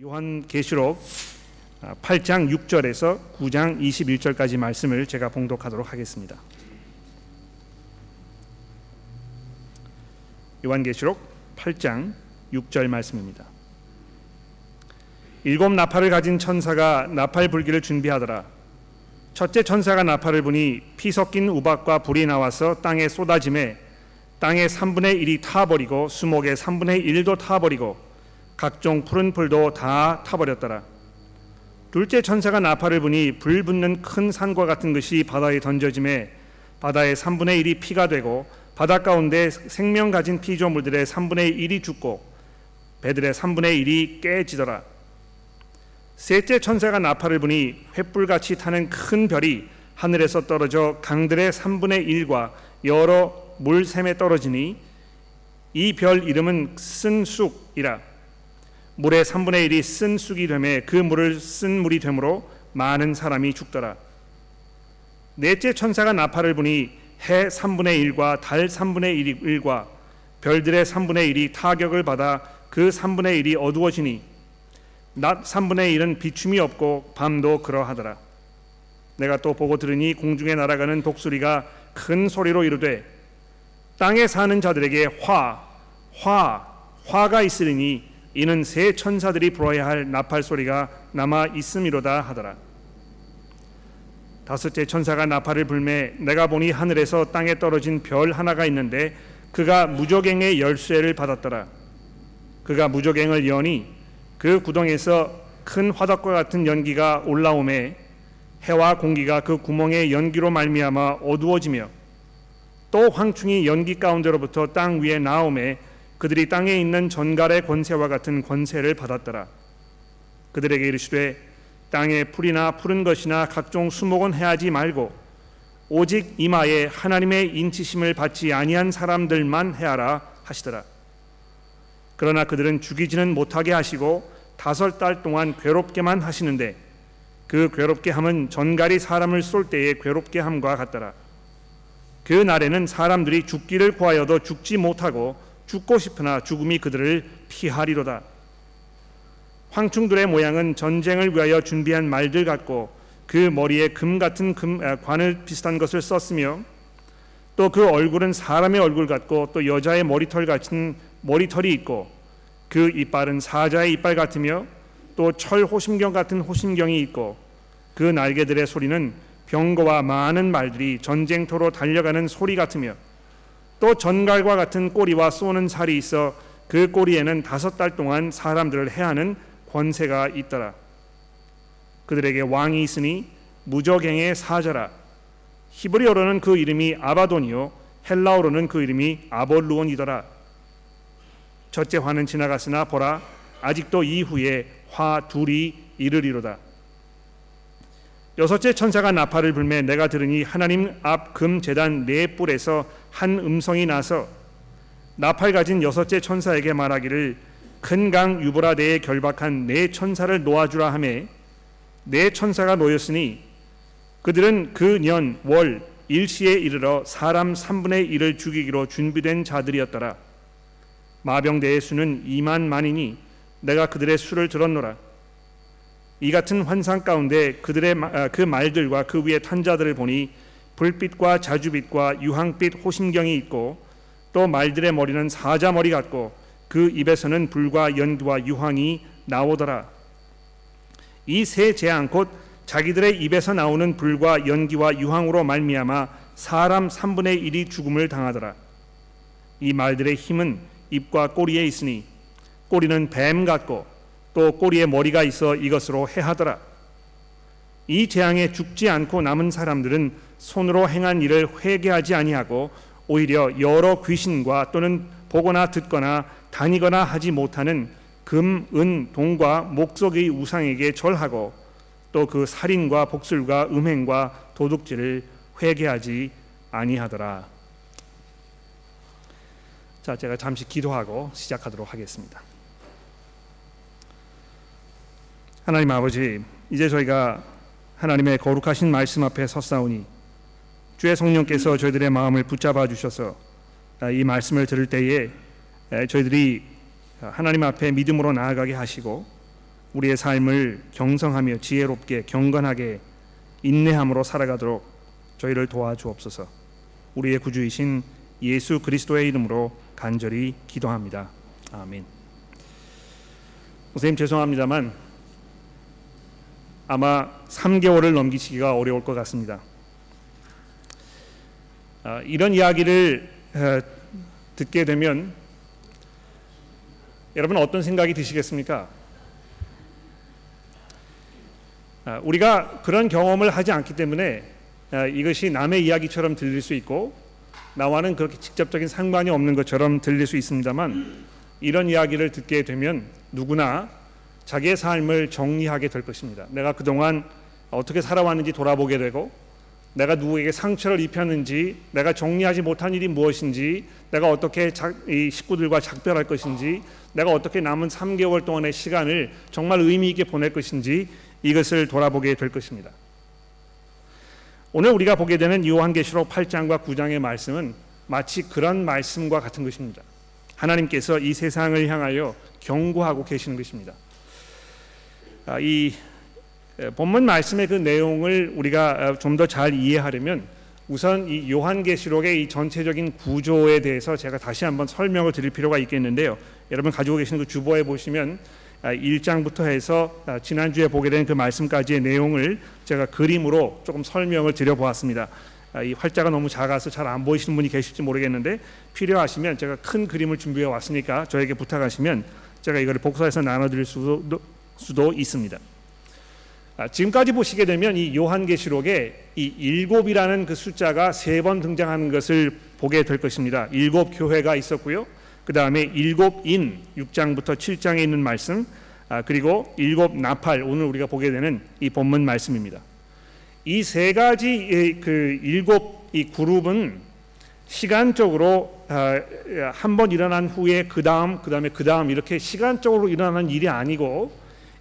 요한 계시록 8장 6절에서 9장 21절까지 말씀을 제가 봉독하도록 하겠습니다. 요한계시록 8장 6절 말씀입니다. 일곱 나팔을 가진 천사가 나팔 불기를 준비하더라. 첫째 천사가 나팔을 부니 피 섞인 우박과 불이 나와서 땅에 쏟아짐에 땅의 3분의 1이 타버리고 수목의 3분의 1도 타버리고 각종 푸른 풀도 다 타버렸더라. 둘째 천사가 나팔을 부니 불 붙는 큰 산과 같은 것이 바다에 던져짐에 바다의 3분의 1이 피가 되고 바다 가운데 생명 가진 피조물들의 3분의 1이 죽고 배들의 3분의 1이 깨지더라. 셋째 천사가 나팔을 부니 횃불같이 타는 큰 별이 하늘에서 떨어져 강들의 3분의 1과 여러 물샘에 떨어지니 이 별 이름은 쓴쑥이라 물의 3분의 1이 쓴 쑥이 되매 그 물을 쓴 물이 되므로 많은 사람이 죽더라. 넷째 천사가 나팔을 부니 해 3분의 1과 달 3분의 1과 별들의 3분의 1이 타격을 받아 그 3분의 1이 어두워지니 낮 3분의 1은 비춤이 없고 밤도 그러하더라. 내가 또 보고 들으니 공중에 날아가는 독수리가 큰 소리로 이르되 땅에 사는 자들에게 화, 화, 화가 있으리니 이는 새 천사들이 불어야 할 나팔 소리가 남아 있음이로다 하더라. 다섯째 천사가 나팔을 불매 내가 보니 하늘에서 땅에 떨어진 별 하나가 있는데 그가 무적행의 열쇠를 받았더라. 그가 무적행을 여니 그 구덩에서 큰 화덕과 같은 연기가 올라오매 해와 공기가 그 구멍의 연기로 말미암아 어두워지며 또 황충이 연기 가운데로부터 땅 위에 나오매 그들이 땅에 있는 전갈의 권세와 같은 권세를 받았더라. 그들에게 이르시되 땅에 풀이나 푸른 것이나 각종 수목은 해하지 말고 오직 이마에 하나님의 인치심을 받지 아니한 사람들만 해하라 하시더라. 그러나 그들은 죽이지는 못하게 하시고 다섯 달 동안 괴롭게만 하시는데 그 괴롭게 함은 전갈이 사람을 쏠 때에 괴롭게 함과 같더라. 그 날에는 사람들이 죽기를 구하여도 죽지 못하고 죽고 싶으나 죽음이 그들을 피하리로다. 황충들의 모양은 전쟁을 위하여 준비한 말들 같고 그 머리에 금 같은 금, 아, 관을 비슷한 것을 썼으며 또 그 얼굴은 사람의 얼굴 같고 또 여자의 머리털 같은 머리털이 있고 그 이빨은 사자의 이빨 같으며 또 철 호심경 같은 호심경이 있고 그 날개들의 소리는 병거와 많은 말들이 전쟁터로 달려가는 소리 같으며 또 전갈과 같은 꼬리와 쏘는 살이 있어 그 꼬리에는 다섯 달 동안 사람들을 해하는 권세가 있더라. 그들에게 왕이 있으니 무적행의 사자라. 히브리어로는 그 이름이 아바돈이요 헬라어로는 그 이름이 아볼루온이더라. 첫째 화는 지나갔으나 보라 아직도 이후에 화 둘이 이르리로다. 여섯째 천사가 나팔을 불매 내가 들으니 하나님 앞 금 제단 네 뿔에서 한 음성이 나서 나팔 가진 여섯째 천사에게 말하기를 큰 강 유브라데에 결박한 네 천사를 놓아주라 하매 네 천사가 놓였으니 그들은 그 년 월 일시에 이르러 사람 3분의 1을 죽이기로 준비된 자들이었더라. 마병대의 수는 2만 만이니 내가 그들의 수를 들었노라 이 같은 환상 가운데 그들의 아, 그 말들과 그 위에 탄 자들을 보니 불빛과 자주빛과 유황빛 호심경이 있고 또 말들의 머리는 사자 머리 같고 그 입에서는 불과 연기와 유황이 나오더라. 이 세 재앙 곧 자기들의 입에서 나오는 불과 연기와 유황으로 말미암아 사람 3분의 1이 죽음을 당하더라. 이 말들의 힘은 입과 꼬리에 있으니 꼬리는 뱀 같고 또 꼬리에 머리가 있어 이것으로 해하더라. 이 재앙에 죽지 않고 남은 사람들은 손으로 행한 일을 회개하지 아니하고 오히려 여러 귀신과 또는 보거나 듣거나 다니거나 하지 못하는 금, 은, 동과 목석의 우상에게 절하고 또 그 살인과 복술과 음행과 도둑질을 회개하지 아니하더라. 자, 제가 잠시 기도하고 시작하도록 하겠습니다. 하나님 아버지, 이제 저희가 하나님의 거룩하신 말씀 앞에 섰사오니 주의 성령께서 저희들의 마음을 붙잡아 주셔서 아, 이 말씀을 들을 때에 저희들이 하나님 앞에 믿음으로 나아가게 하시고 우리의 삶을 경성하며 지혜롭게 경건하게 인내함으로 살아가도록 저희를 도와주옵소서. 우리의 구주이신 예수 그리스도의 이름으로 간절히 기도합니다. 아멘. 선생님 죄송합니다만 아마 3개월을 넘기시기가 어려울 것 같습니다. 아, 이런 이야기를 어, 듣게 되면 여러분 어떤 생각이 드시겠습니까? 아, 우리가 그런 경험을 하지 않기 때문에 아, 이것이 남의 이야기처럼 들릴 수 있고 나와는 그렇게 직접적인 상관이 없는 것처럼 들릴 수 있습니다만 이런 이야기를 듣게 되면 누구나 자기의 삶을 정리하게 될 것입니다. 내가 그동안 어떻게 살아왔는지 돌아보게 되고 내가 누구에게 상처를 입혔는지 내가 정리하지 못한 일이 무엇인지 내가 어떻게 자, 이 식구들과 작별할 것인지 내가 어떻게 남은 3개월 동안의 시간을 정말 의미 있게 보낼 것인지 이것을 돌아보게 될 것입니다. 오늘 우리가 보게 되는 요한계시록 8장과 9장의 말씀은 마치 그런 말씀과 같은 것입니다. 하나님께서 이 세상을 향하여 경고하고 계시는 것입니다. 아, 이 본문 말씀의 그 내용을 우리가 어, 좀더 잘 이해하려면 우선 이 요한계시록의 이 전체적인 구조에 대해서 제가 다시 한번 설명을 드릴 필요가 있겠는데요. 여러분 가지고 계신 그 주보에 보시면 1장부터 아, 해서 아, 지난주에 보게 된 그 말씀까지의 내용을 제가 그림으로 조금 설명을 드려 보았습니다. 아, 이 활자가 너무 작아서 잘 안 보이시는 분이 계실지 모르겠는데 필요하시면 제가 큰 그림을 준비해 왔으니까 저에게 부탁하시면 제가 이거를 복사해서 나눠 드릴 수도, 수도 있습니다. 지금까지 보시게 되면 이 요한계시록에 이 일곱이라는 그 숫자가 세 번 등장하는 것을 보게 될 것입니다. 일곱 교회가 있었고요. 그 다음에 일곱 인 6장부터 7장에 있는 말씀 아, 그리고 일곱 나팔 오늘 우리가 보게 되는 이 본문 말씀입니다. 이 세 가지 그 일곱 이 그룹은 시간적으로 아, 한번 일어난 후에 그 다음 그 다음에 그 다음 이렇게 시간적으로 일어나는 일이 아니고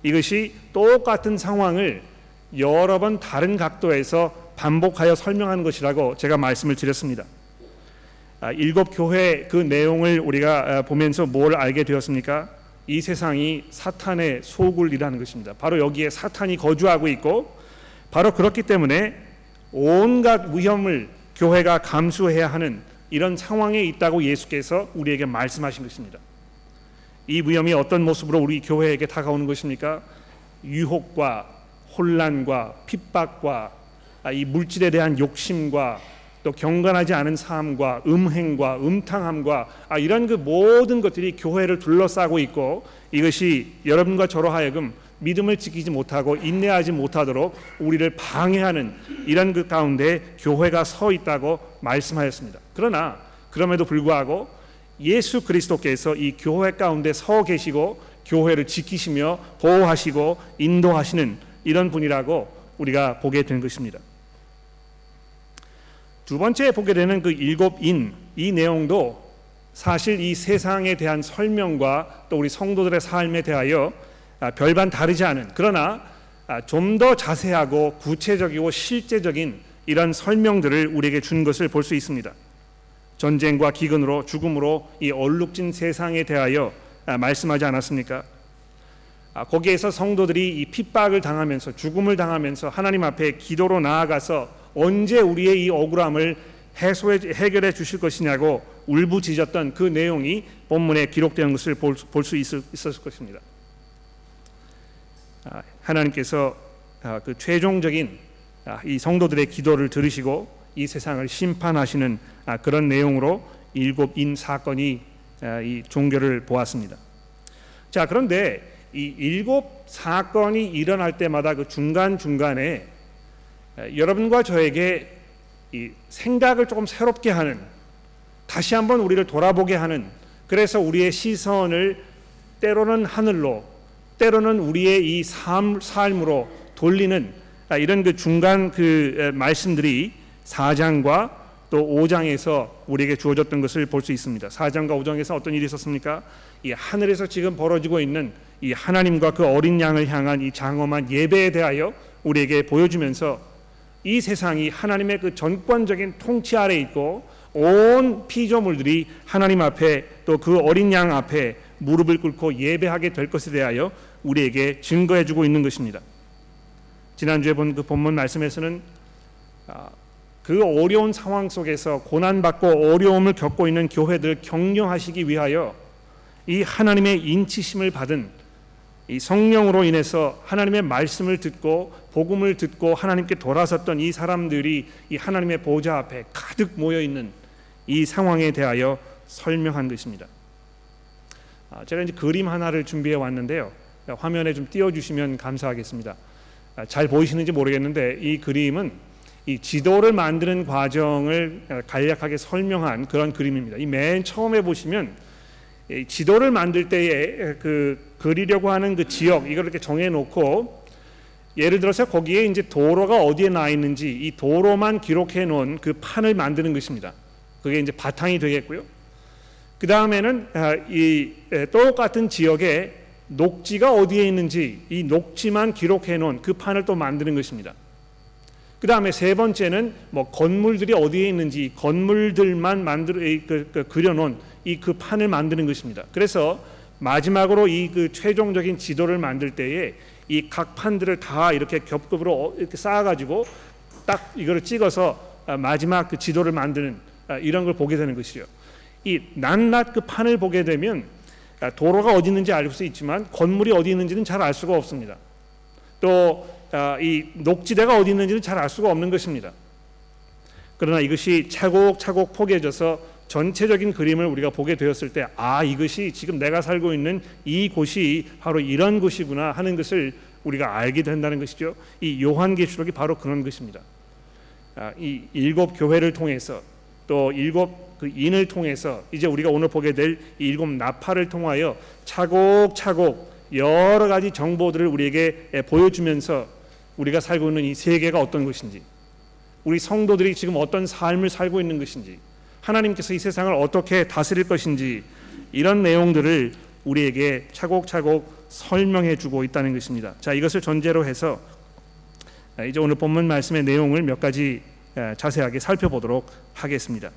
이것이 똑같은 상황을 여러 번 다른 각도에서 반복하여 설명하는 것이라고 제가 말씀을 드렸습니다. 아, 일곱 교회 그 내용을 우리가 아, 보면서 뭘 알게 되었습니까? 이 세상이 사탄의 소굴이라는 것입니다. 바로 여기에 사탄이 거주하고 있고 바로 그렇기 때문에 온갖 위험을 교회가 감수해야 하는 이런 상황에 있다고 예수께서 우리에게 말씀하신 것입니다. 이 위험이 어떤 모습으로 우리 교회에게 다가오는 것입니까? 유혹과 혼란과 핍박과 아, 이 물질에 대한 욕심과 또 경건하지 않은 삶과 음행과 음탕함과 아, 이런 그 모든 것들이 교회를 둘러싸고 있고 이것이 여러분과 저로 하여금 믿음을 지키지 못하고 인내하지 못하도록 우리를 방해하는 이런 그 가운데 교회가 서 있다고 말씀하였습니다. 그러나 그럼에도 불구하고 예수 그리스도께서 이 교회 가운데 서 계시고 교회를 지키시며 보호하시고 인도하시는 이런 분이라고 우리가 보게 된 것입니다. 두 번째 보게 되는 그 일곱 인 이 내용도 사실 이 세상에 대한 설명과 또 우리 성도들의 삶에 대하여 아, 별반 다르지 않은 그러나 아, 좀더 자세하고 구체적이고 실제적인 이런 설명들을 우리에게 준 것을 볼 수 있습니다. 전쟁과 기근으로 죽음으로 이 얼룩진 세상에 대하여 아, 말씀하지 않았습니까? 거기에서 성도들이 이 핍박을 당하면서 죽음을 당하면서 하나님 앞에 기도로 나아가서 언제 우리의 이 억울함을 해소해 해결해 주실 것이냐고 울부짖었던 그 내용이 본문에 기록되는 것을 볼 수 있었을 것입니다. 아, 하나님께서 아, 그 최종적인 아, 이 성도들의 기도를 들으시고 이 세상을 심판하시는 그런 내용으로 일곱 인 사건이 이 종교를 보았습니다. 자 그런데 이 일곱 사건이 일어날 때마다 그 중간 중간에 여러분과 저에게 이 생각을 조금 새롭게 하는 다시 한번 우리를 돌아보게 하는 그래서 우리의 시선을 때로는 하늘로 때로는 우리의 이 삶, 삶으로 돌리는 아, 이런 그 중간 그 말씀들이 4장과 또 5장에서 우리에게 주어졌던 것을 볼 수 있습니다. 4장과 5장에서 어떤 일이 있었습니까? 이 하늘에서 지금 벌어지고 있는 이 하나님과 그 어린 양을 향한 이 장엄한 예배에 대하여 우리에게 보여주면서 이 세상이 하나님의 그 전권적인 통치 아래 있고 온 피조물들이 하나님 앞에 또 그 어린 양 앞에 무릎을 꿇고 예배하게 될 것에 대하여 우리에게 증거해 주고 있는 것입니다. 지난주에 본 그 본문 말씀에서는 아, 그 어려운 상황 속에서 고난받고 어려움을 겪고 있는 교회들 격려하시기 위하여 이 하나님의 인치심을 받은 이 성령으로 인해서 하나님의 말씀을 듣고 복음을 듣고 하나님께 돌아섰던 이 사람들이 이 하나님의 보좌 앞에 가득 모여 있는 이 상황에 대하여 설명한 것입니다. 아, 제가 이제 그림 하나를 준비해 왔는데요. 화면에 좀 띄워 주시면 감사하겠습니다. 아, 잘 보이시는지 모르겠는데 이 그림은 이 지도를 만드는 과정을 간략하게 설명한 그런 그림입니다. 이 맨 처음에 보시면 지도를 만들 때에 그 그리려고 하는 그 지역 이걸 이렇게 정해 놓고 예를 들어서 거기에 이제 도로가 어디에 나 있는지 이 도로만 기록해 놓은 그 판을 만드는 것입니다. 그게 이제 바탕이 되겠고요. 그 다음에는 아, 이 똑같은 지역에 녹지가 어디에 있는지 이 녹지만 기록해 놓은 그 판을 또 만드는 것입니다. 그 다음에 세 번째는 뭐 건물들이 어디에 있는지 건물들만 만들어 그, 그, 그려놓은 이 그 판을 만드는 것입니다. 그래서 마지막으로 이 그 최종적인 지도를 만들 때에 이 각 판들을 다 이렇게 겹겹으로 어, 이렇게 쌓아가지고 딱 이거를 찍어서 아, 마지막 그 지도를 만드는 아, 이런 걸 보게 되는 것이죠. 이 낱낱 그 판을 보게 되면 아, 도로가 어디 있는지 알 수 있지만 건물이 어디 있는지는 잘 알 수가 없습니다. 또 이 아, 녹지대가 어디 있는지는 잘 알 수가 없는 것입니다. 그러나 이것이 차곡차곡 포개져서 전체적인 그림을 우리가 보게 되었을 때, 아 이것이 지금 내가 살고 있는 이 곳이 바로 이런 곳이구나 하는 것을 우리가 알게 된다는 것이죠. 이 요한계시록이 바로 그런 것입니다. 아, 이 일곱 교회를 통해서 또 일곱 그 인을 통해서 이제 우리가 오늘 보게 될 일곱 나팔을 통하여 차곡차곡 여러 가지 정보들을 우리에게 보여주면서 우리가 살고 있는 이 세계가 어떤 것인지, 우리 성도들이 지금 어떤 삶을 살고 있는 것인지, 하나님께서 이 세상을 어떻게 다스릴 것인지 이런 내용들을 우리에게 차곡차곡 설명해 주고 있다는 것입니다. 자, 이것을 전제로 해서 이제 오늘 본문 말씀의 내용을 몇 가지 자세하게 살펴보도록 하겠습니다.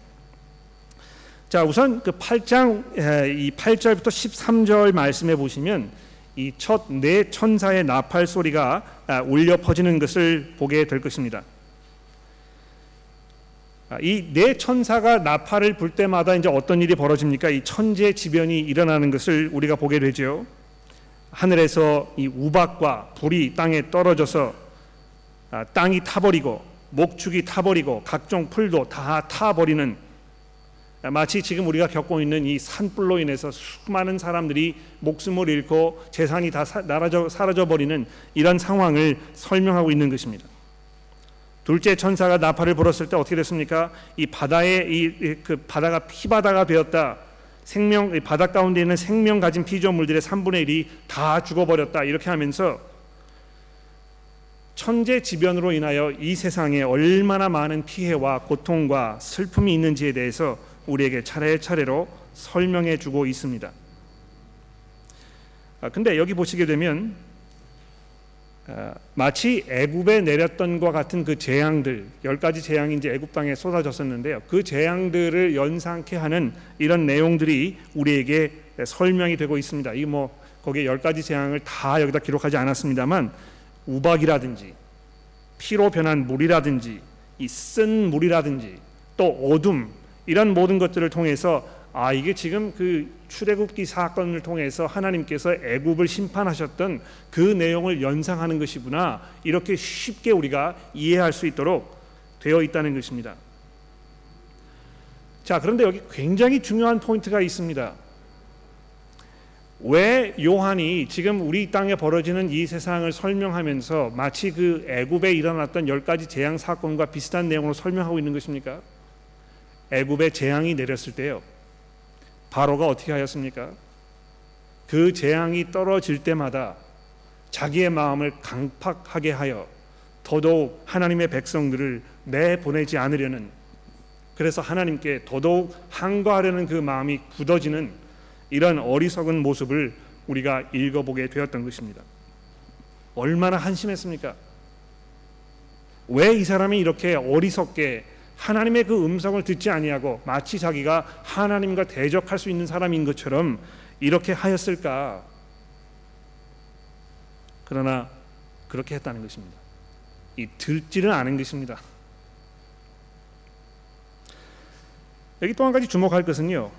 자, 우선 그 8장 이 8절부터 13절 말씀에 보시면 이 첫 네 천사의 나팔 소리가 아, 울려 퍼지는 것을 보게 될 것입니다. 아, 이네 천사가 나팔을 불 때마다 이제 어떤 일이 벌어집니까? 이 천재지변이 일어나는 것을 우리가 보게 되죠. 하늘에서 이 우박과 불이 땅에 떨어져서 아, 땅이 타버리고 목축이 타버리고 각종 풀도 다 타버리는 마치 지금 우리가 겪고 있는 이 산불로 인해서 수많은 사람들이 목숨을 잃고 재산이 다 사라져, 사라져 버리는 이런 상황을 설명하고 있는 것입니다. 둘째 천사가 나팔을 불었을 때 어떻게 됐습니까? 이 바다에 이 그 바다가 피바다가 되었다. 생명 바다 가운데 있는 생명 가진 피조물들의 3분의 1이 다 죽어버렸다. 이렇게 하면서 천재지변으로 인하여 이 세상에 얼마나 많은 피해와 고통과 슬픔이 있는지에 대해서 우리에게 차례차례로 설명해 주고 있습니다. 아, 근데 여기 보시게 되면 아, 마치 애굽에 내렸던 것 같은 그 재앙들 열 가지 재앙이 이제 애굽 땅에 쏟아졌었는데요. 그 재앙들을 연상케 하는 이런 내용들이 우리에게 설명이 되고 있습니다. 이 뭐 거기에 열 가지 재앙을 다 여기다 기록하지 않았습니다만 우박이라든지 피로 변한 물이라든지 이 쓴 물이라든지 또 어둠 이런 모든 것들을 통해서 아 이게 지금 그 출애굽기 사건을 통해서 하나님께서 애굽을 심판하셨던 그 내용을 연상하는 것이구나 이렇게 쉽게 우리가 이해할 수 있도록 되어 있다는 것입니다. 자 그런데 여기 굉장히 중요한 포인트가 있습니다. 왜 요한이 지금 우리 땅에 벌어지는 이 세상을 설명하면서 마치 그 애굽에 일어났던 열 가지 재앙 사건과 비슷한 내용으로 설명하고 있는 것입니까? 애굽에 재앙이 내렸을 때요. 바로가 어떻게 하였습니까? 그 재앙이 떨어질 때마다 자기의 마음을 강팍하게 하여 더더욱 하나님의 백성들을 내보내지 않으려는 그래서 하나님께 더더욱 항거하려는 그 마음이 굳어지는 이런 어리석은 모습을 우리가 읽어보게 되었던 것입니다. 얼마나 한심했습니까? 왜 이 사람이 이렇게 어리석게 하나님의 그 음성을 듣지 아니하고 마치 자기가 하나님과 대적할 수 있는 사람인 것처럼 이렇게 하였을까? 그러나 그렇게 했다는 것입니다. 이 들지를 않은 것입니다. 여기 또 한 가지 주목할 것은요.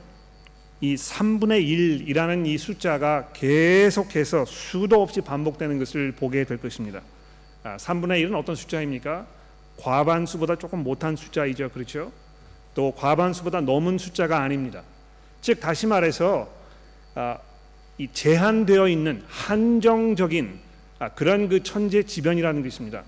이 3분의 1이라는 이 숫자가 계속해서 수도 없이 반복되는 것을 보게 될 것입니다. 아, 3분의 1은 어떤 숫자입니까? 과반수보다 조금 못한 숫자이죠. 그렇죠? 또 과반수보다 넘은 숫자가 아닙니다. 즉 다시 말해서 아, 이 제한되어 있는 한정적인 아, 그런 그 천재 지변이라는 것입니다.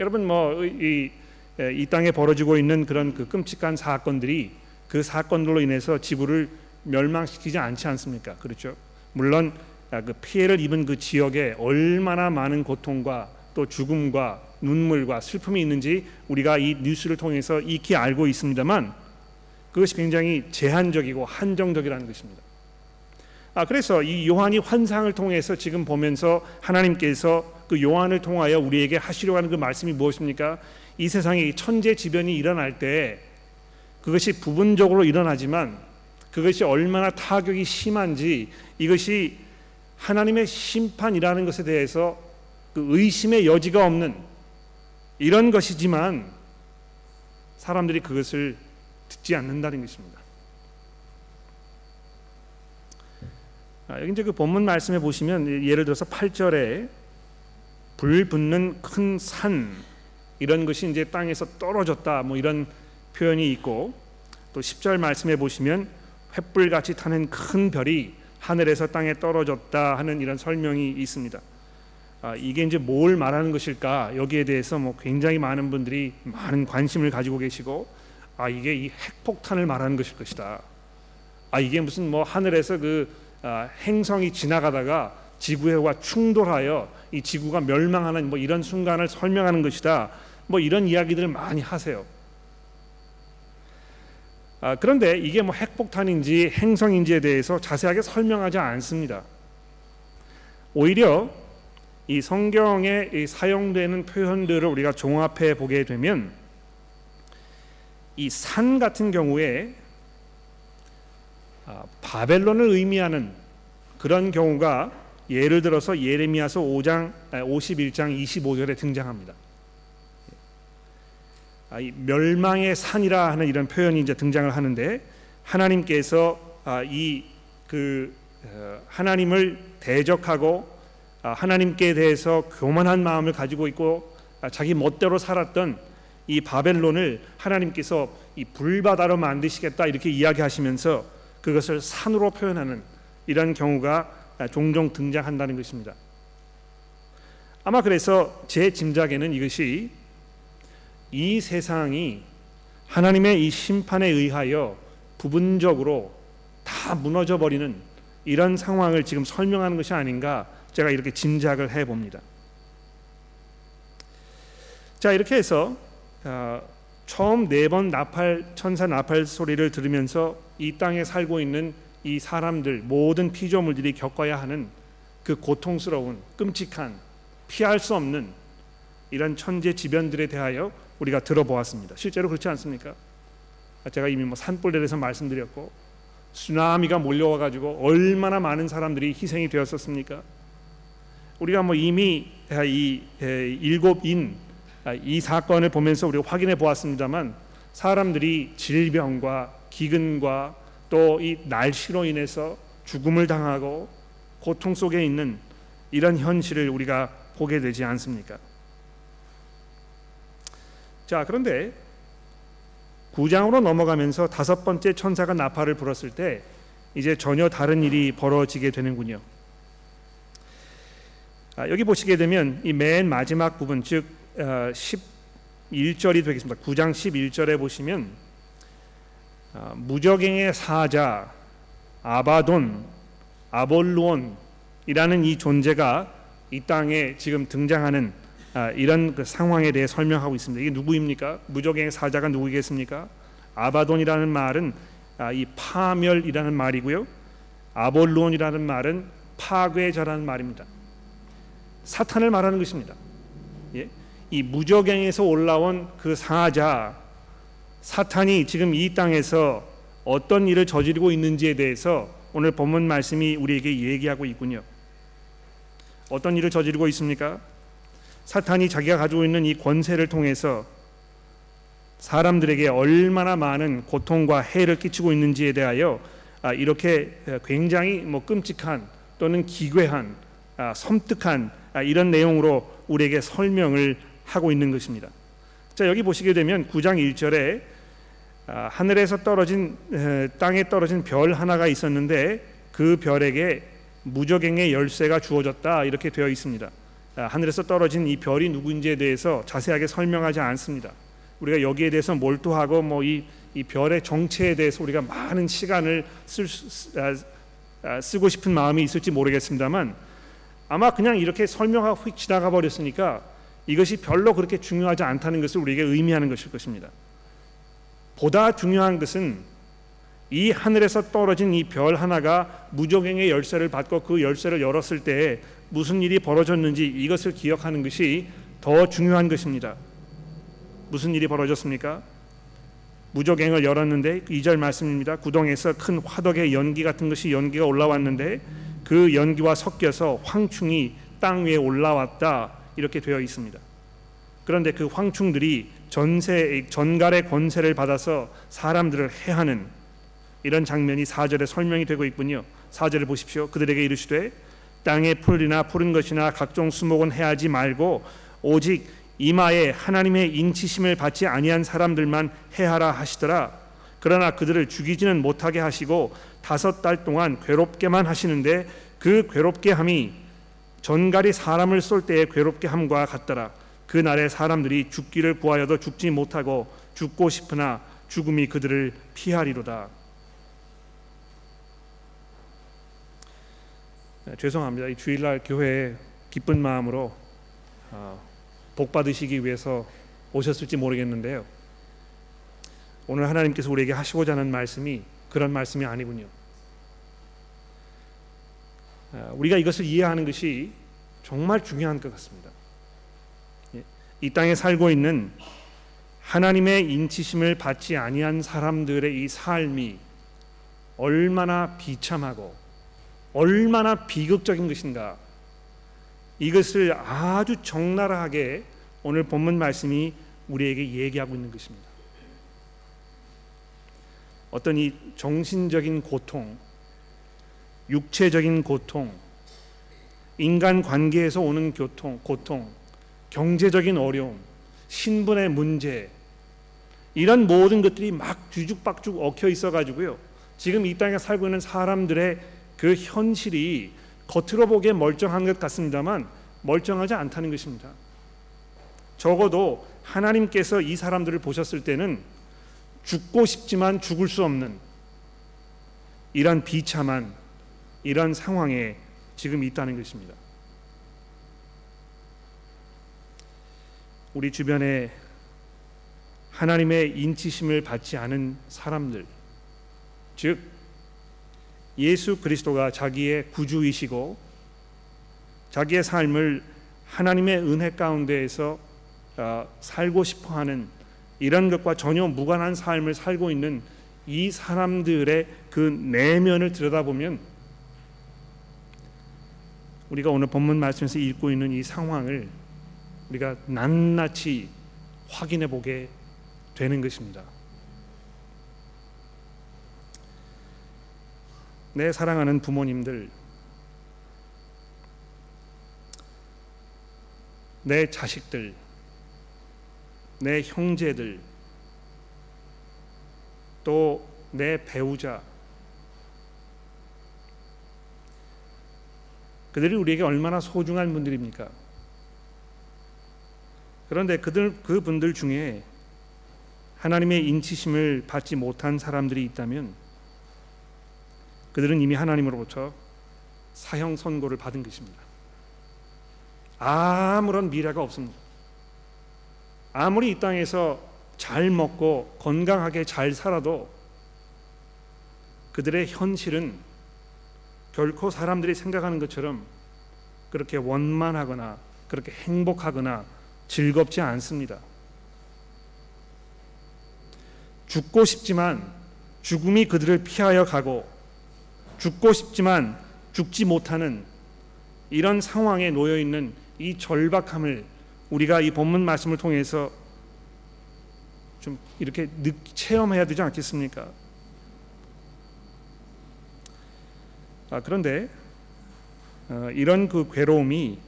여러분 뭐이 이 땅에 벌어지고 있는 그런 그 끔찍한 사건들이 그 사건들로 인해서 지구를 멸망시키지 않지 않습니까? 그렇죠? 물론 아, 그 피해를 입은 그 지역에 얼마나 많은 고통과 또 죽음과 눈물과 슬픔이 있는지 우리가 이 뉴스를 통해서 익히 알고 있습니다만 그것이 굉장히 제한적이고 한정적이라는 것입니다. 아 그래서 이 요한이 환상을 통해서 지금 보면서 하나님께서 그 요한을 통하여 우리에게 하시려고 하는 그 말씀이 무엇입니까? 이 세상에 천재지변이 일어날 때 그것이 부분적으로 일어나지만 그것이 얼마나 타격이 심한지 이것이 하나님의 심판이라는 것에 대해서 그 의심의 여지가 없는 이런 것이지만 사람들이 그것을 듣지 않는다는 것입니다. 아, 여기 이제 그 본문 말씀에 보시면 예를 들어서 8절에 불 붙는 큰 산 이런 것이 이제 땅에서 떨어졌다 뭐 이런 표현이 있고 또 10절 말씀에 보시면 횃불같이 타는 큰 별이 하늘에서 땅에 떨어졌다 하는 이런 설명이 있습니다. 아, 이게 이제 뭘 말하는 것일까 여기에 대해서 뭐 굉장히 많은 분들이 많은 관심을 가지고 계시고 아 이게 이 핵폭탄을 말하는 것일 것이다. 아 이게 무슨 뭐 하늘에서 그 아, 행성이 지나가다가 지구와 충돌하여 이 지구가 멸망하는 뭐 이런 순간을 설명하는 것이다. 뭐 이런 이야기들을 많이 하세요. 아, 그런데 이게 뭐 핵폭탄인지 행성인지에 대해서 자세하게 설명하지 않습니다. 오히려 이 성경에 이 사용되는 표현들을 우리가 종합해 보게 되면 이 산 같은 경우에 아, 바벨론을 의미하는 그런 경우가 예를 들어서 예레미야서 5장 51장 25절에 등장합니다. 아, 멸망의 산이라 하는 이런 표현이 이제 등장을 하는데 하나님께서 아, 이그 어, 하나님을 대적하고 아, 하나님께 대해서 교만한 마음을 가지고 있고 자기 멋대로 살았던 이 바벨론을 하나님께서 이 불바다로 만드시겠다 이렇게 이야기하시면서 그것을 산으로 표현하는 이런 경우가 종종 등장한다는 것입니다. 아마 그래서 제 짐작에는 이것이 이 세상이 하나님의 이 심판에 의하여 부분적으로 다 무너져 버리는 이런 상황을 지금 설명하는 것이 아닌가 제가 이렇게 짐작을 해 봅니다. 자 이렇게 해서 어, 처음 네 번 나팔 천사 나팔 소리를 들으면서 이 땅에 살고 있는 이 사람들 모든 피조물들이 겪어야 하는 그 고통스러운 끔찍한 피할 수 없는 이런 천재지변들에 대하여 우리가 들어보았습니다. 실제로 그렇지 않습니까? 제가 이미 뭐 산불에 대해서 말씀드렸고 쓰나미가 몰려와 가지고 얼마나 많은 사람들이 희생이 되었었습니까? 우리가 뭐 이미 이 일곱 인이 아, 사건을 보면서 우리가 확인해 보았습니다만 사람들이 질병과 기근과 또 이 날씨로 인해서 죽음을 당하고 고통 속에 있는 이런 현실을 우리가 보게 되지 않습니까? 자, 그런데 9장으로 넘어가면서 다섯 번째 천사가 나팔을 불었을 때 이제 전혀 다른 일이 벌어지게 되는군요. 아, 여기 보시게 되면 이 맨 마지막 부분 즉 어, 11절이 되겠습니다. 9장 11절에 보시면 어, 무적행의 사자 아바돈 아볼루온이라는 이 존재가 이 땅에 지금 등장하는 아, 이런 그 상황에 대해 설명하고 있습니다. 이게 누구입니까? 무적의 사자가 누구겠습니까? 아바돈이라는 말은 아, 이 파멸이라는 말이고요. 아볼론이라는 말은 파괴자라는 말입니다. 사탄을 말하는 것입니다. 예? 이 무적행에서 올라온 그 사자 사탄이 지금 이 땅에서 어떤 일을 저지르고 있는지에 대해서 오늘 본문 말씀이 우리에게 얘기하고 있군요. 어떤 일을 저지르고 있습니까? 사탄이 자기가 가지고 있는 이 권세를 통해서 사람들에게 얼마나 많은 고통과 해를 끼치고 있는지에 대하여 아, 이렇게 굉장히 뭐 끔찍한 또는 기괴한 아, 섬뜩한 아, 이런 내용으로 우리에게 설명을 하고 있는 것입니다. 자 여기 보시게 되면 9장 1절에 하늘에서 떨어진 땅에 떨어진 별 하나가 있었는데 그 별에게 무적행의 열쇠가 주어졌다 이렇게 되어 있습니다. 하늘에서 떨어진 이 별이 누구인지에 대해서 자세하게 설명하지 않습니다. 우리가 여기에 대해서 몰두하고 뭐이 이 별의 정체에 대해서 우리가 많은 시간을 쓸, 아, 아, 쓰고 싶은 마음이 있을지 모르겠습니다만 아마 그냥 이렇게 설명하고 휙 지나가 버렸으니까 이것이 별로 그렇게 중요하지 않다는 것을 우리에게 의미하는 것일 것입니다. 보다 중요한 것은 이 하늘에서 떨어진 이 별 하나가 무적행의 열쇠를 받고 그 열쇠를 열었을 때 무슨 일이 벌어졌는지 이것을 기억하는 것이 더 중요한 것입니다. 무슨 일이 벌어졌습니까? 무적행을 열었는데 2절 말씀입니다. 구덩에서 큰 화덕의 연기 같은 것이 연기가 올라왔는데 그 연기와 섞여서 황충이 땅 위에 올라왔다 이렇게 되어 있습니다. 그런데 그 황충들이 전세 전갈의 권세를 받아서 사람들을 해하는 이런 장면이 4절에 설명이 되고 있군요. 4절을 보십시오. 그들에게 이르시되 땅의 풀이나 푸른 것이나 각종 수목은 해하지 말고 오직 이마에 하나님의 인치심을 받지 아니한 사람들만 해하라 하시더라. 그러나 그들을 죽이지는 못하게 하시고 다섯 달 동안 괴롭게만 하시는데 그 괴롭게 함이 전갈이 사람을 쏠 때의 괴롭게 함과 같더라. 그 날에 사람들이 죽기를 구하여도 죽지 못하고 죽고 싶으나 죽음이 그들을 피하리로다. 네, 죄송합니다. 이 주일날 교회에 기쁜 마음으로 어, 복 받으시기 위해서 오셨을지 모르겠는데요. 오늘 하나님께서 우리에게 하시고자 하는 말씀이 그런 말씀이 아니군요. 아, 우리가 이것을 이해하는 것이 정말 중요한 것 같습니다. 예, 이 땅에 살고 있는 하나님의 인치심을 받지 아니한 사람들의 이 삶이 얼마나 비참하고 얼마나 비극적인 것인가 이것을 아주 적나라하게 오늘 본문 말씀이 우리에게 얘기하고 있는 것입니다. 어떤 이 정신적인 고통, 육체적인 고통, 인간 관계에서 오는 교통, 고통, 경제적인 어려움, 신분의 문제 이런 모든 것들이 막 뒤죽박죽 얽혀 있어 가지고요. 지금 이 땅에 살고 있는 사람들의 그 현실이 겉으로 보기에 멀쩡한 것 같습니다만 멀쩡하지 않다는 것입니다. 적어도 하나님께서 이 사람들을 보셨을 때는 죽고 싶지만 죽을 수 없는 이런 비참한 이런 상황에 지금 있다는 것입니다. 우리 주변에 하나님의 인치심을 받지 않은 사람들, 즉 예수 그리스도가 자기의 구주이시고 자기의 삶을 하나님의 은혜 가운데에서 어, 살고 싶어하는 이런 것과 전혀 무관한 삶을 살고 있는 이 사람들의 그 내면을 들여다보면 우리가 오늘 본문 말씀에서 읽고 있는 이 상황을 우리가 낱낱이 확인해 보게 되는 것입니다. 내 사랑하는 부모님들, 내 자식들, 내 형제들, 또 내 배우자, 그들이 우리에게 얼마나 소중한 분들입니까? 그런데 그들 그 분들 중에 하나님의 인치심을 받지 못한 사람들이 있다면 그들은 이미 하나님으로부터 사형 선고를 받은 것입니다. 아무런 미래가 없습니다. 아무리 이 땅에서 잘 먹고 건강하게 잘 살아도 그들의 현실은 결코 사람들이 생각하는 것처럼 그렇게 원만하거나 그렇게 행복하거나 즐겁지 않습니다. 죽고 싶지만 죽음이 그들을 피하여 가고 죽고 싶지만 죽지 못하는 이런 상황에 놓여 있는 이 절박함을 우리가 이 본문 말씀을 통해서 좀 이렇게 느, 체험해야 되지 않겠습니까? 아, 그런데 어, 이런 그 괴로움이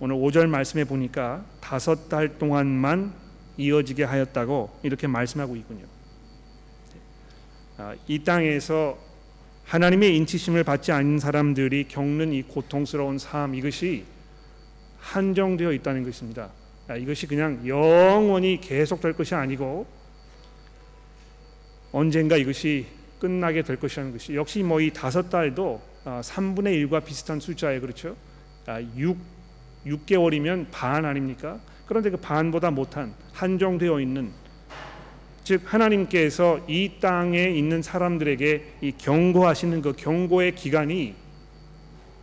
오늘 5절 말씀에 보니까 다섯 달 동안만 이어지게 하였다고 이렇게 말씀하고 있군요. 아, 이 땅에서 하나님의 인치심을 받지 않는 사람들이 겪는 이 고통스러운 삶 이것이 한정되어 있다는 것입니다. 아, 이것이 그냥 영원히 계속될 것이 아니고 언젠가 이것이 끝나게 될 것이라는 것이 역시 뭐 이 다섯 달도 3분의 1과 비슷한 숫자에 그렇죠. 6 6개월이면 반 아닙니까? 그런데 그 반보다 못한 한정되어 있는 즉 하나님께서 이 땅에 있는 사람들에게 이 경고하시는 그 경고의 기간이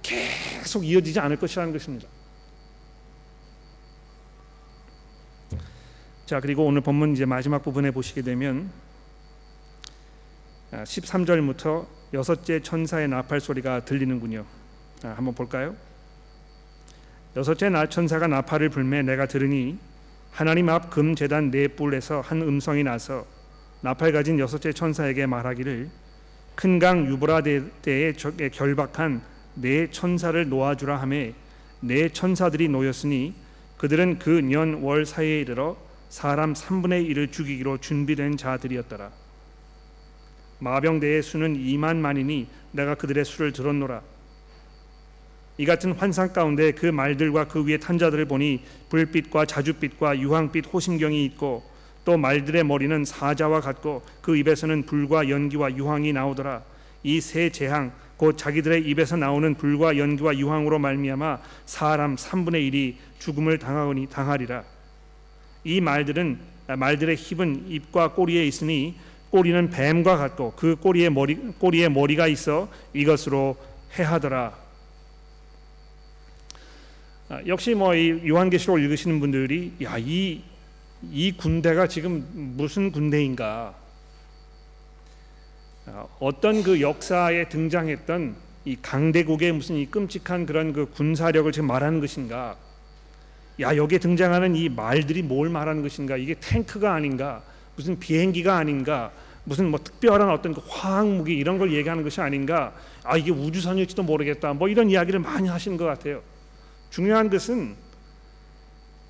계속 이어지지 않을 것이라는 것입니다. 자 그리고 오늘 본문 이제 마지막 부분에 보시게 되면 13절부터 아, 여섯째 천사의 나팔 소리가 들리는군요. 아, 한번 볼까요? 여섯째 나 천사가 나팔을 불매 내가 들으니 하나님 앞 금 제단 네 뿔에서 한 음성이 나서 나팔 가진 여섯째 천사에게 말하기를 큰 강 유브라데에 결박한 네 천사를 놓아주라 하매 네 천사들이 놓였으니 그들은 그 년 월 사이에 이르러 사람 3분의 1을 죽이기로 준비된 자들이었더라. 마병대의 수는 2만 만이니 내가 그들의 수를 들었노라. 이 같은 환상 가운데 그 말들과 그 위에 탄 자들을 보니 불빛과 자줏빛과 유황빛 호심경이 있고 또 말들의 머리는 사자와 같고 그 입에서는 불과 연기와 유황이 나오더라. 이 세 재앙 곧 자기들의 입에서 나오는 불과 연기와 유황으로 말미암아 사람 3분의 1이 죽음을 당하니 당하리라 이 말들은 말들의 힙은 입과 꼬리에 있으니 꼬리는 뱀과 같고 그 꼬리에 머리 꼬리에 머리가 있어 이것으로 해하더라 아, 역시 뭐 이 요한계시록 읽으시는 분들이 야이이 이 군대가 지금 무슨 군대인가? 아, 어떤 그 역사에 등장했던 이 강대국의 무슨 이 끔찍한 그런 그 군사력을 지금 말하는 것인가? 야 여기에 등장하는 이 말들이 뭘 말하는 것인가? 이게 탱크가 아닌가? 무슨 비행기가 아닌가? 무슨 뭐 특별한 어떤 그 화학 무기 이런 걸 얘기하는 것이 아닌가? 아 이게 우주선일지도 모르겠다. 뭐 이런 이야기를 많이 하시는 것 같아요. 중요한 것은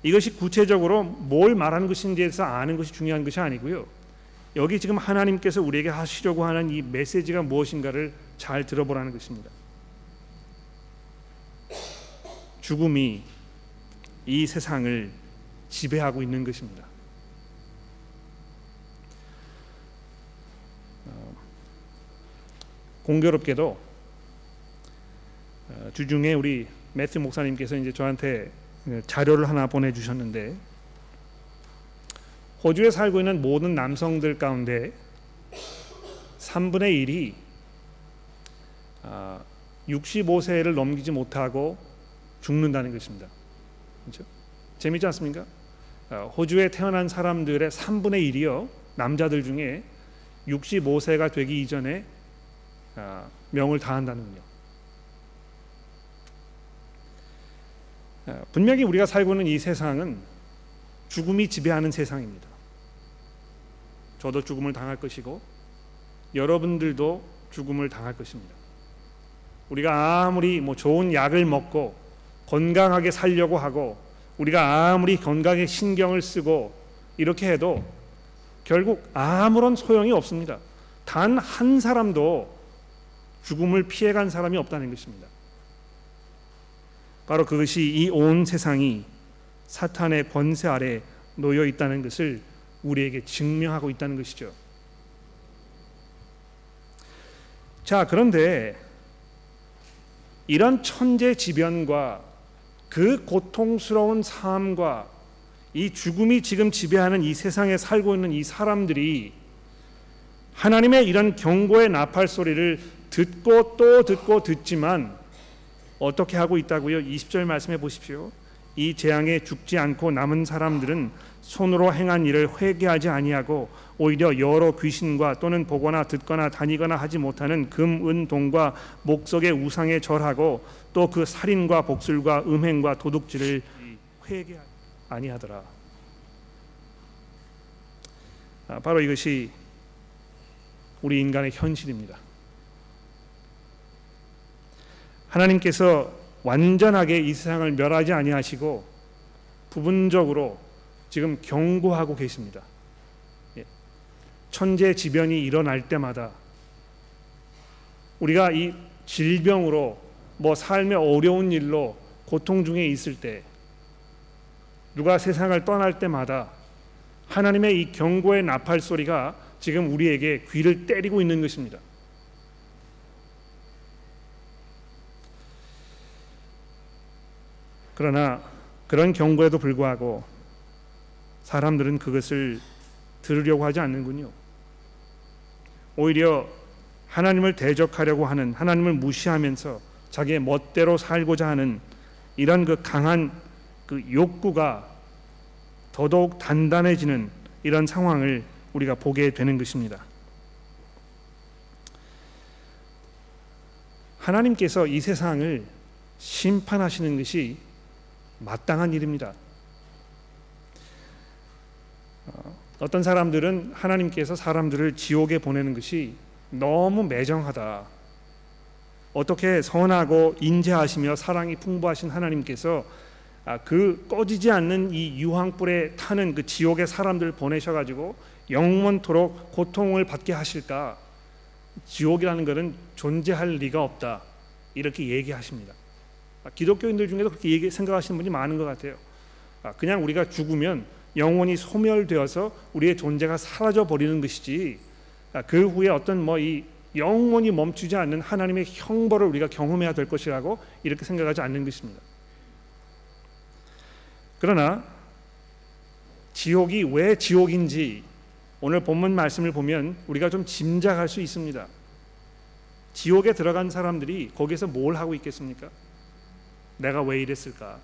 이것이 구체적으로 뭘 말하는 것인지에서 아는 것이 중요한 것이 아니고요. 여기 지금 하나님께서 우리에게 하시려고 하는 이 메시지가 무엇인가를 잘 들어보라는 것입니다. 죽음이 이 세상을 지배하고 있는 것입니다. 어, 공교롭게도 어, 주중에 우리 매튜 목사님께서 이제 저한테 자료를 하나 보내주셨는데 호주에 살고 있는 모든 남성들 가운데 3분의 1이 65세를 아, 넘기지 못하고 죽는다는 것입니다. 그렇죠? 재미지 않습니까? 아, 호주에 태어난 사람들의 3분의 1이요 남자들 중에 65세가 되기 이전에 아, 명을 다한다는군요. 어, 분명히 우리가 살고 있는 이 세상은 죽음이 지배하는 세상입니다. 저도 죽음을 당할 것이고 여러분들도 죽음을 당할 것입니다. 우리가 아무리 뭐 좋은 약을 먹고 건강하게 살려고 하고 우리가 아무리 건강에 신경을 쓰고 이렇게 해도 결국 아무런 소용이 없습니다. 단 한 사람도 죽음을 피해간 사람이 없다는 것입니다. 바로 그것이 이 온 세상이 사탄의 권세 아래 놓여 있다는 것을 우리에게 증명하고 있다는 것이죠. 자, 그런데 이런 천재지변과 그 고통스러운 삶과 이 죽음이 지금 지배하는 이 세상에 살고 있는 이 사람들이 하나님의 이런 경고의 나팔 소리를 듣고 또 듣고 듣지만 어떻게 하고 있다고요? 20절 말씀해 보십시오. 이 재앙에 죽지 않고 남은 사람들은 손으로 행한 일을 회개하지 아니하고 오히려 여러 귀신과 또는 보거나 듣거나 다니거나 하지 못하는 금, 은, 동과 목석의 우상에 절하고 또 그 살인과 복술과 음행과 도둑질을 회개 아니하더라. 아, 바로 이것이 우리 인간의 현실입니다. 하나님께서 완전하게 이 세상을 멸하지 아니하시고 부분적으로 지금 경고하고 계십니다. 예. 천재지변이 일어날 때마다 우리가 이 질병으로 뭐 삶의 어려운 일로 고통 중에 있을 때 누가 세상을 떠날 때마다 하나님의 이 경고의 나팔 소리가 지금 우리에게 귀를 때리고 있는 것입니다. 그러나 그런 경고에도 불구하고 사람들은 그것을 들으려고 하지 않는군요. 오히려 하나님을 대적하려고 하는 하나님을 무시하면서 자기의 멋대로 살고자 하는 이런 그 강한 그 욕구가 더더욱 단단해지는 이런 상황을 우리가 보게 되는 것입니다. 하나님께서 이 세상을 심판하시는 것이 마땅한 일입니다. 어, 어떤 사람들은 하나님께서 사람들을 지옥에 보내는 것이 너무 매정하다. 어떻게 선하고 인자하시며 사랑이 풍부하신 하나님께서 아, 그 꺼지지 않는 이 유황불에 타는 그 지옥의 사람들을 보내셔 가지고 영원토록 고통을 받게 하실까? 지옥이라는 것은 존재할 리가 없다. 이렇게 얘기하십니다. 아, 기독교인들 중에도 그렇게 얘기, 생각하시는 분이 많은 것 같아요. 아, 그냥 우리가 죽으면 영원히 소멸되어서 우리의 존재가 사라져 버리는 것이지 아, 그 후에 어떤 뭐 이 영원히 멈추지 않는 하나님의 형벌을 우리가 경험해야 될 것이라고 이렇게 생각하지 않는 것입니다. 그러나 지옥이 왜 지옥인지 오늘 본문 말씀을 보면 우리가 좀 짐작할 수 있습니다. 지옥에 들어간 사람들이 거기서 뭘 하고 있겠습니까? 내가 왜 이랬을까?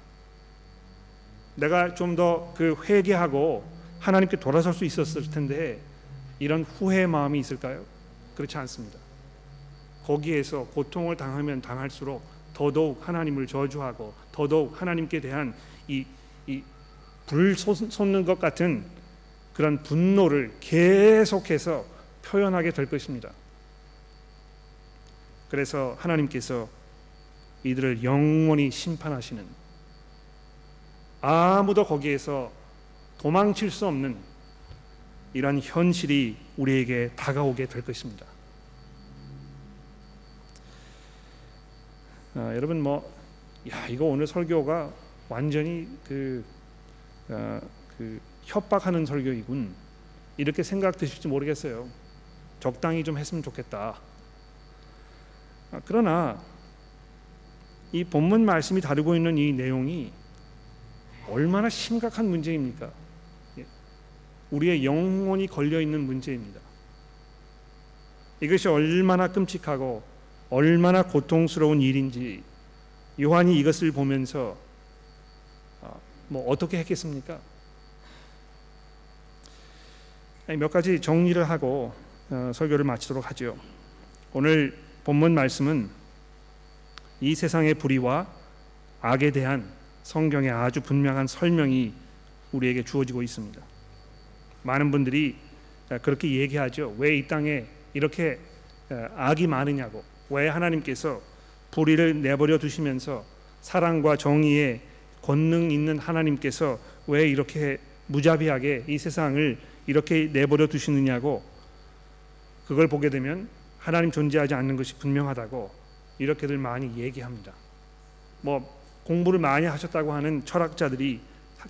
내가 좀 더 그 회개하고 하나님께 돌아설 수 있었을 텐데 이런 후회의 마음이 있을까요? 그렇지 않습니다. 거기에서 고통을 당하면 당할수록 더더욱 하나님을 저주하고 더더욱 하나님께 대한 이, 이 불 솟는 것 같은 그런 분노를 계속해서 표현하게 될 것입니다. 그래서 하나님께서 이들을 영원히 심판하시는 아무도 거기에서 도망칠 수 없는 이런 현실이 우리에게 다가오게 될 것입니다. 아, 여러분 뭐, 야 이거 오늘 설교가 완전히 그, 아, 그 협박하는 설교이군 이렇게 생각되실지 모르겠어요. 적당히 좀 했으면 좋겠다. 아, 그러나 이 본문 말씀이 다루고 있는 이 내용이 얼마나 심각한 문제입니까? 예. 우리의 영혼이 걸려 있는 문제입니다. 이것이 얼마나 끔찍하고 얼마나 고통스러운 일인지 요한이 이것을 보면서 아, 뭐 어떻게 했겠습니까? 몇 가지 정리를 하고 어, 설교를 마치도록 하죠. 오늘 본문 말씀은 이 세상의 불의와 악에 대한 성경의 아주 분명한 설명이 우리에게 주어지고 있습니다. 많은 분들이 그렇게 얘기하죠. 왜 이 땅에 이렇게 악이 많으냐고. 왜 하나님께서 불의를 내버려 두시면서 사랑과 정의에 권능 있는 하나님께서 왜 이렇게 무자비하게 이 세상을 이렇게 내버려 두시느냐고 그걸 보게 되면 하나님 존재하지 않는 것이 분명하다고 이렇게들 많이 얘기합니다. 뭐 공부를 많이 하셨다고 하는 철학자들이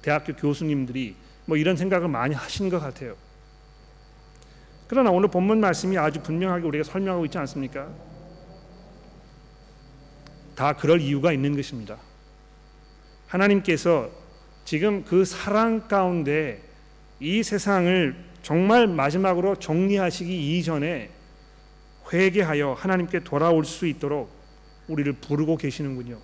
대학교 교수님들이 뭐 이런 생각을 많이 하신 것 같아요. 그러나 오늘 본문 말씀이 아주 분명하게 우리가 설명하고 있지 않습니까? 다 그럴 이유가 있는 것입니다. 하나님께서 지금 그 사랑 가운데 이 세상을 정말 마지막으로 정리하시기 이전에 회개하여 하나님께 돌아올 수 있도록 우리를 부르고 계시는군요.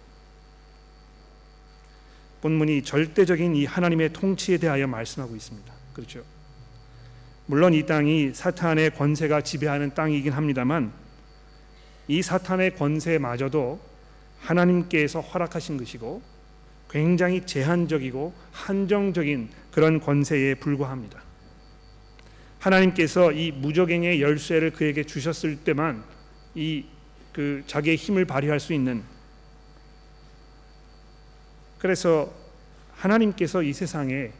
본문이 절대적인 이 하나님의 통치에 대하여 말씀하고 있습니다. 그렇죠? 물론 이 땅이 사탄의 권세가 지배하는 땅이긴 합니다만 이 사탄의 권세마저도 하나님께서 허락하신 것이고 굉장히 제한적이고 한정적인 그런 권세에 불과합니다. 하나님께서 이 무적행의 열쇠를 그에게 주셨을 때만 이 그 자기의 힘을 발휘할 수 있는 그래서 하나님께서 이 세상에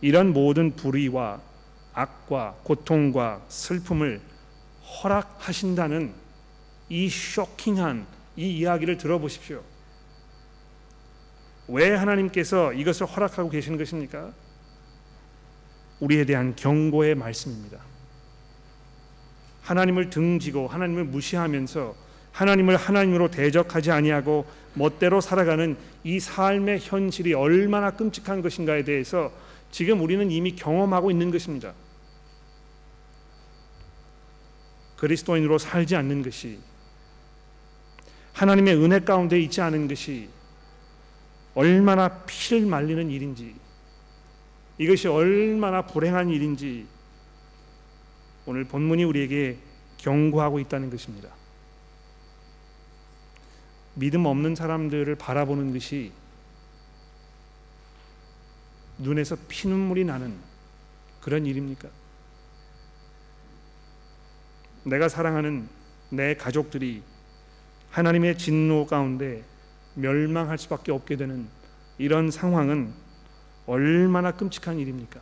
이런 모든 불의와 악과 고통과 슬픔을 허락하신다는 이 쇼킹한 이 이야기를 들어보십시오. 왜 하나님께서 이것을 허락하고 계시는 것입니까? 우리에 대한 경고의 말씀입니다. 하나님을 등지고 하나님을 무시하면서 하나님을 하나님으로 대적하지 아니하고 멋대로 살아가는 이 삶의 현실이 얼마나 끔찍한 것인가에 대해서 지금 우리는 이미 경험하고 있는 것입니다. 그리스도인으로 살지 않는 것이 하나님의 은혜 가운데 있지 않은 것이 얼마나 피를 말리는 일인지 이것이 얼마나 불행한 일인지 오늘 본문이 우리에게 경고하고 있다는 것입니다. 믿음 없는 사람들을 바라보는 것이 눈에서 피눈물이 나는 그런 일입니까? 내가 사랑하는 내 가족들이 하나님의 진노 가운데 멸망할 수밖에 없게 되는 이런 상황은 얼마나 끔찍한 일입니까?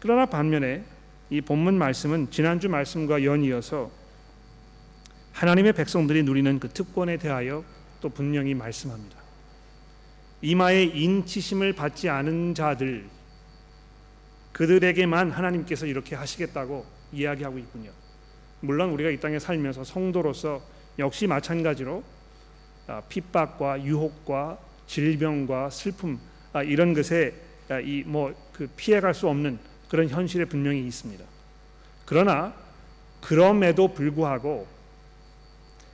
그러나 반면에 이 본문 말씀은 지난주 말씀과 연이어서 하나님의 백성들이 누리는 그 특권에 대하여 또 분명히 말씀합니다. 이마에 인치심을 받지 않은 자들 그들에게만 하나님께서 이렇게 하시겠다고 이야기하고 있군요. 물론 우리가 이 땅에 살면서 성도로서 역시 마찬가지로 아, 핍박과 유혹과 질병과 슬픔 아, 이런 것에 아, 이뭐 그 피해갈 수 없는 그런 현실에 분명히 있습니다. 그러나 그럼에도 불구하고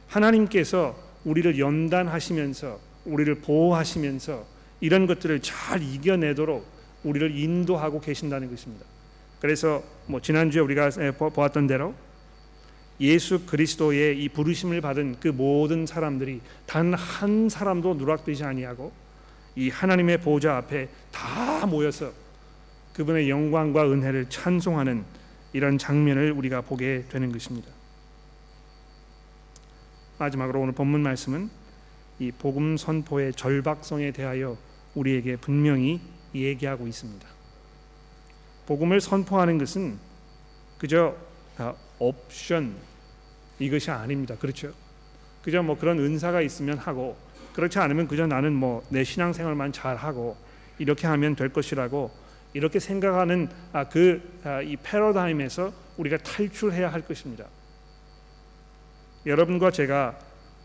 하나님께서 우리를 연단하시면서 우리를 보호하시면서 이런 것들을 잘 이겨내도록 우리를 인도하고 계신다는 것입니다. 그래서 뭐 지난주에 우리가 보았던 대로 예수 그리스도의 이 부르심을 받은 그 모든 사람들이 단 한 사람도 누락되지 아니하고 이 하나님의 보좌 앞에 다 모여서 그분의 영광과 은혜를 찬송하는 이런 장면을 우리가 보게 되는 것입니다. 마지막으로 오늘 본문 말씀은 이 복음 선포의 절박성에 대하여 우리에게 분명히 얘기하고 있습니다. 복음을 선포하는 것은 그저 아, 옵션 이것이 아닙니다. 그렇죠? 그저 뭐 그런 은사가 있으면 하고 그렇지 않으면 그저 나는 뭐 내 신앙생활만 잘 하고 이렇게 하면 될 것이라고 이렇게 생각하는 아, 그이 아, 패러다임에서 우리가 탈출해야 할 것입니다. 여러분과 제가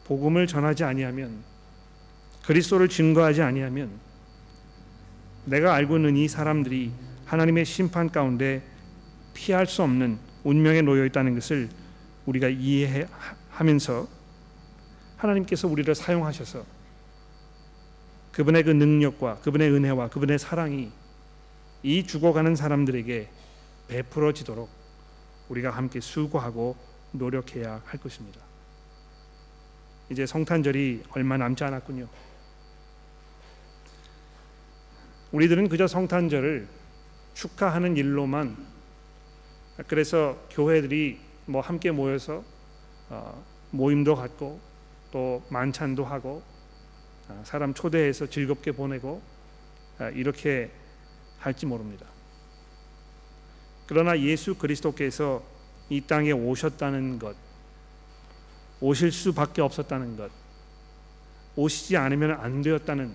복음을 전하지 아니하면 그리스도를 증거하지 아니하면 내가 알고 있는 이 사람들이 하나님의 심판 가운데 피할 수 없는 운명에 놓여 있다는 것을 우리가 이해하면서 하나님께서 우리를 사용하셔서 그분의 그 능력과 그분의 은혜와 그분의 사랑이 이 죽어가는 사람들에게 베풀어지도록 우리가 함께 수고하고 노력해야 할 것입니다. 이제 성탄절이 얼마 남지 않았군요. 우리들은 그저 성탄절을 축하하는 일로만 그래서 교회들이 뭐 함께 모여서 어, 모임도 갖고 또 만찬도 하고 어, 사람 초대해서 즐겁게 보내고 어, 이렇게 할지 모릅니다. 그러나 예수 그리스도께서 이 땅에 오셨다는 것, 오실 수밖에 없었다는 것, 오시지 않으면 안 되었다는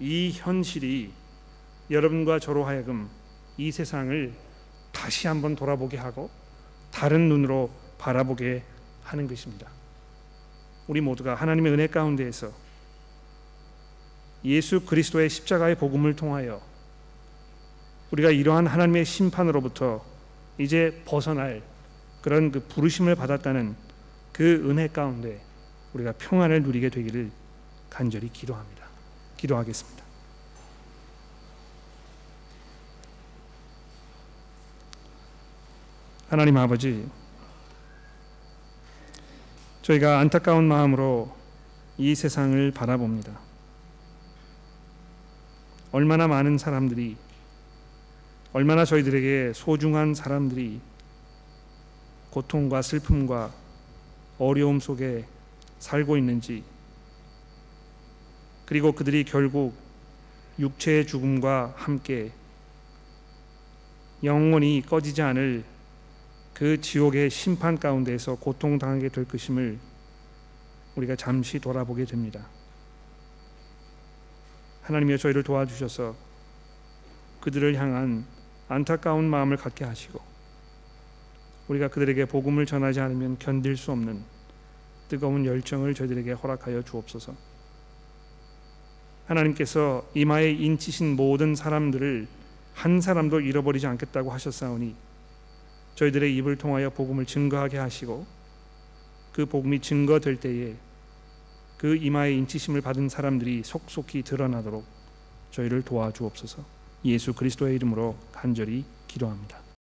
이 현실이 여러분과 저로 하여금 이 세상을 다시 한번 돌아보게 하고 다른 눈으로 바라보게 하는 것입니다. 우리 모두가 하나님의 은혜 가운데에서 예수 그리스도의 십자가의 복음을 통하여 우리가 이러한 하나님의 심판으로부터 이제 벗어날 그런 그 부르심을 받았다는 그 은혜 가운데 우리가 평안을 누리게 되기를 간절히 기도합니다. 기도하겠습니다. 하나님 아버지, 저희가 안타까운 마음으로 이 세상을 바라봅니다. 얼마나 많은 사람들이, 얼마나 저희들에게 소중한 사람들이 고통과 슬픔과 어려움 속에 살고 있는지, 그리고 그들이 결국 육체의 죽음과 함께 영원히 꺼지지 않을 그 지옥의 심판 가운데서 고통당하게 될 것임을 우리가 잠시 돌아보게 됩니다. 하나님여 저희를 도와주셔서 그들을 향한 안타까운 마음을 갖게 하시고 우리가 그들에게 복음을 전하지 않으면 견딜 수 없는 뜨거운 열정을 저희들에게 허락하여 주옵소서. 하나님께서 이마에 인치신 모든 사람들을 한 사람도 잃어버리지 않겠다고 하셨사오니 저희들의 입을 통하여 복음을 증거하게 하시고 그 복음이 증거될 때에 그 이마에 인치심을 받은 사람들이 속속히 드러나도록 저희를 도와주옵소서. 예수 그리스도의 이름으로 간절히 기도합니다.